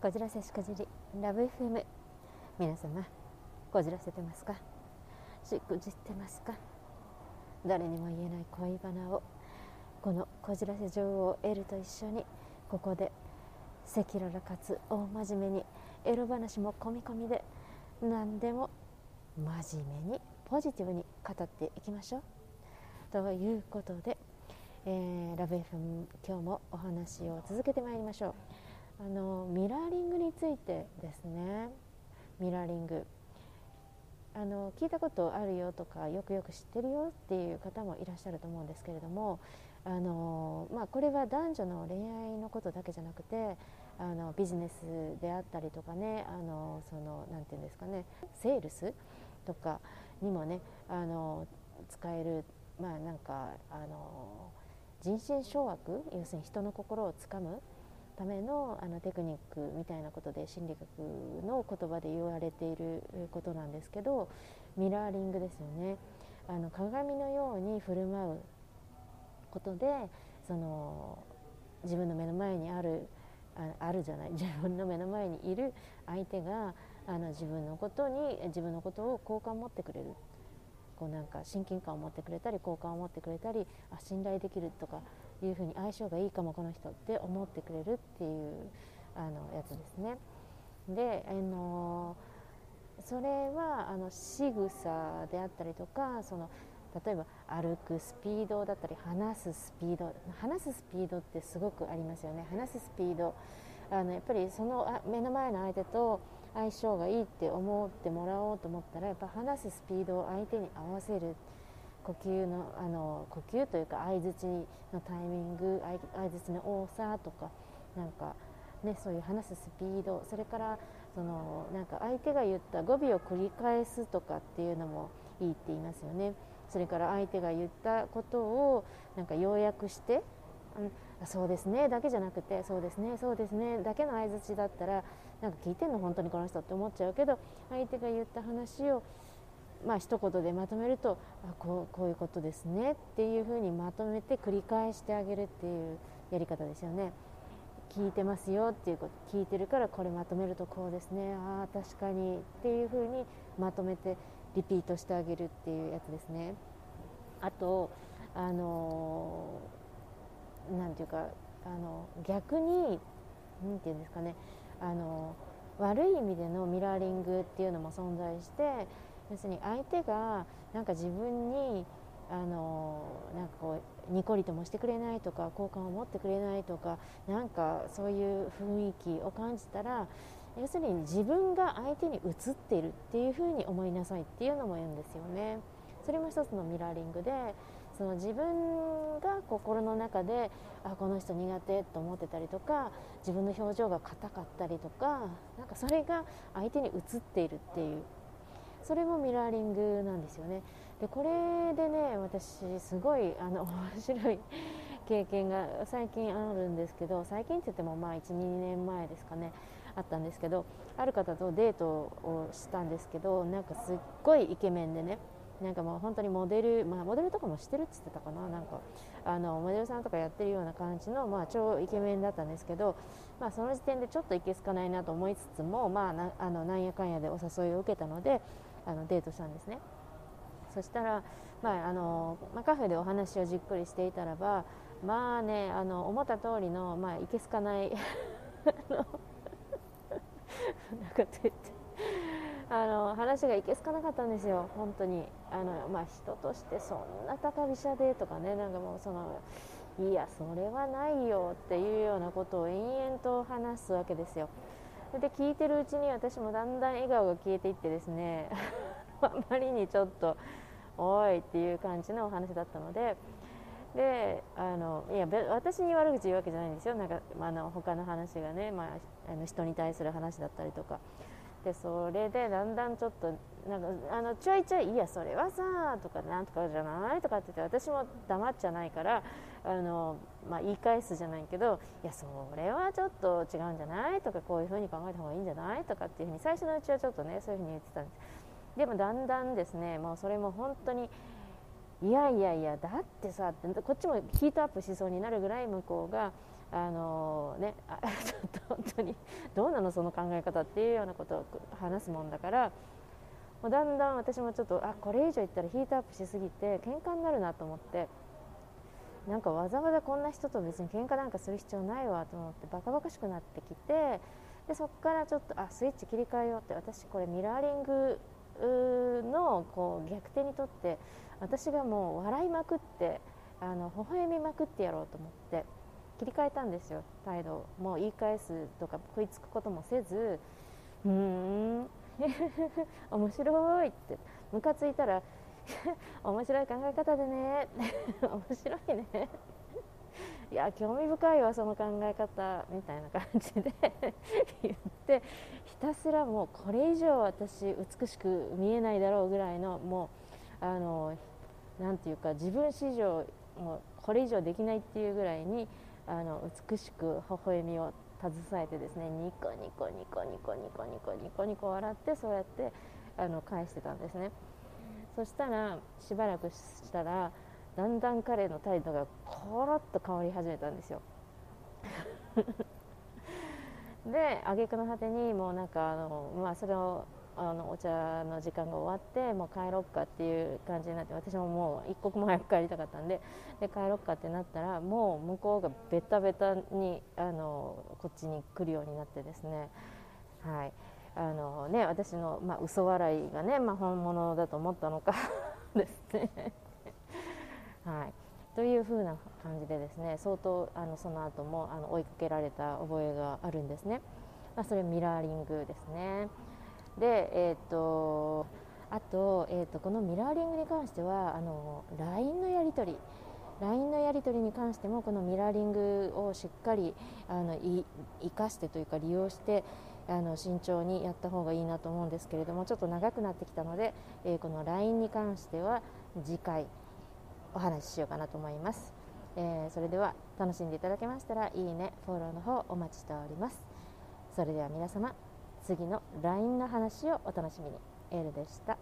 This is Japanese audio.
こじらせしくじりラブ FM 皆様こじらせてますか？しくじってますか？誰にも言えない恋バナをこのこじらせ女王エルと一緒にここで赤裸々かつ大真面目にエロ話も込み込みで何でも真面目にポジティブに語っていきましょう。ということで、えー、ラブ FM 今日もお話を続けてまいりましょう。あのミラーリングについてですね。ミラーリング。あの聞いたことあるよとかよくよく知ってるよっていう方もいらっしゃると思うんですけれどもあの、まあ、これは男女の恋愛のことだけじゃなくてあのビジネスであったりとかねあのそのなんていうんですかねセールスとかにもねあの使えるまあなんかあの人心掌握要するに人の心をつかむためのあのテクニックみたいなことで心理学の言葉で言われていることなんですけどミラーリングですよね。あの鏡のように振る舞うことでその自分の目の前にあるああるじゃない自分の目の前にいる相手があの自分のことに自分のことを好感持ってくれる。こうなんか親近感を持ってくれたり好感を持ってくれたりあ信頼できるとかいうふうに相性がいいかもこの人って思ってくれるっていうあのやつですね。で、あのそれはあの仕草であったりとかその例えば歩くスピードだったり話すスピード話すスピードってすごくありますよね話すスピードあのやっぱりその目の前の相手と相性がいいって思ってもらおうと思ったらやっぱ話すスピードを相手に合わせる呼吸のあの呼吸というか相づちのタイミング相づちの多さとかなんか、ね、そういう話すスピードそれからそのなんか相手が言った語尾を繰り返すとかっていうのもいいって言いますよね。それから相手が言ったことをなんか要約してうん、そうですねだけじゃなくてそうですねそうですねだけの相づちだったらなんか聞いてんの本当にこの人って思っちゃうけど相手が言った話をまあ一言でまとめるとあこうこういうことですねっていうふうにまとめて繰り返してあげるっていうやり方ですよね。聞いてますよっていうこと聞いてるからこれまとめるとこうですねああ確かにっていうふうにまとめてリピートしてあげるっていうやつですね。あとあのなんていうかあの逆に何て言うんですかねあの悪い意味でのミラーリングっていうのも存在して要するに相手がなんか自分にあのなんかこうにこりともしてくれないとか好感を持ってくれないとかなんかそういう雰囲気を感じたら要するに自分が相手に映っているっていうふうに思いなさいっていうのも言うんですよね。それも一つのミラーリングでその自分が心の中であこの人苦手と思ってたりとか自分の表情が硬かったりとかなんかそれが相手に映っているっていうそれもミラーリングなんですよね。でこれでね私すごいあの面白い 経験が最近あるんですけど最近って言ってもまあ12年前ですかねあったんですけどある方とデートをしたんですけどなんかすっごいイケメンでねなんかもう本当にモデル、まあ、モデルとかもしてるって言ってたかな。なんかあのモデルさんとかやってるような感じの、まあ、超イケメンだったんですけど、まあ、その時点でちょっといけすかないなと思いつつも、まあ、なあのなんやかんやでお誘いを受けたのであのデートしたんですね。そしたら、まああのまあ、カフェでお話をじっくりしていたらばまあねあの思った通りの、まあ、いけすかない なんかと言って。あの話がいけすかなかったんですよ、本当に。あの、まあ、人としてそんな高飛車でとかね。なんかもうそのいやそれはないよっていうようなことを延々と話すわけですよ。で聞いてるうちに私もだんだん笑顔が消えていってですね。あまりにちょっとおいっていう感じのお話だったので。であのいや私に悪口言うわけじゃないんですよ。なんか、まあ、の他の話がね、まあ、あの人に対する話だったりとか。でそれでだんだんちょっとなんかあのちょいちょい「いやそれはさ」とか「なんとかじゃない」とかって言って私も黙っちゃないからあの、まあ、言い返すじゃないけど「いやそれはちょっと違うんじゃない?」とか「こういうふうに考えた方がいいんじゃない?」とかっていうふうに最初のうちはちょっとねそういうふうに言ってたんですでもだんだんですねもうそれも本当にいやいやいやだってさってこっちもヒートアップしそうになるぐらい向こうがあのねあ ちょっと本当にどうなのその考え方っていうようなことを話すもんだからもうだんだん私もちょっとあこれ以上言ったらヒートアップしすぎて喧嘩になるなと思ってなんかわざわざこんな人と別に喧嘩なんかする必要ないわと思ってバカバカしくなってきてでそこからちょっとあスイッチ切り替えようって私これミラーリングのこう逆転にとって私がもう笑いまくってあの微笑みまくってやろうと思って切り替えたんですよ。態度もう言い返すとか食いつくこともせずうーん。面白いって。ムカついたら面白い考え方でね 面白いねいや興味深いわその考え方みたいな感じで 言ってひたすらもうこれ以上私美しく見えないだろうぐらいのもうあのなんていうか自分史上もうこれ以上できないっていうぐらいにあの美しく微笑みを携えてですねニコニコニコニコニコニコニコニコ笑ってそうやってあの返してたんですね。そしたらしばらくしたらだんだん彼の態度がコロッと変わり始めたんですよ。で挙句の果てにもうなんかあの、まあ、それをあのお茶の時間が終わってもう帰ろっかっていう感じになって私ももう一刻も早く帰りたかったんでで帰ろっかってなったらもう向こうがベタベタにあのこっちに来るようになってですね。はい。あのね私の、まあ、嘘笑いがね、まあ、本物だと思ったのか ですね。はい。というふうな感じでですね相当あのその後もあの追いかけられた覚えがあるんですね、まあ、それミラーリングですね。でえっ、ー、とあと,、えーと、このミラーリングに関してはあの LINE のやり取り LINE のやり取りに関してもこのミラーリングをしっかりあの生かしてというか利用してあの慎重にやった方がいいなと思うんですけれどもちょっと長くなってきたので、えー、この LINE に関しては次回お話ししようかなと思います、えー、それでは楽しんでいただけましたらいいねフォローの方お待ちしております。それでは皆様次の LINE の話をお楽しみに。エールでした。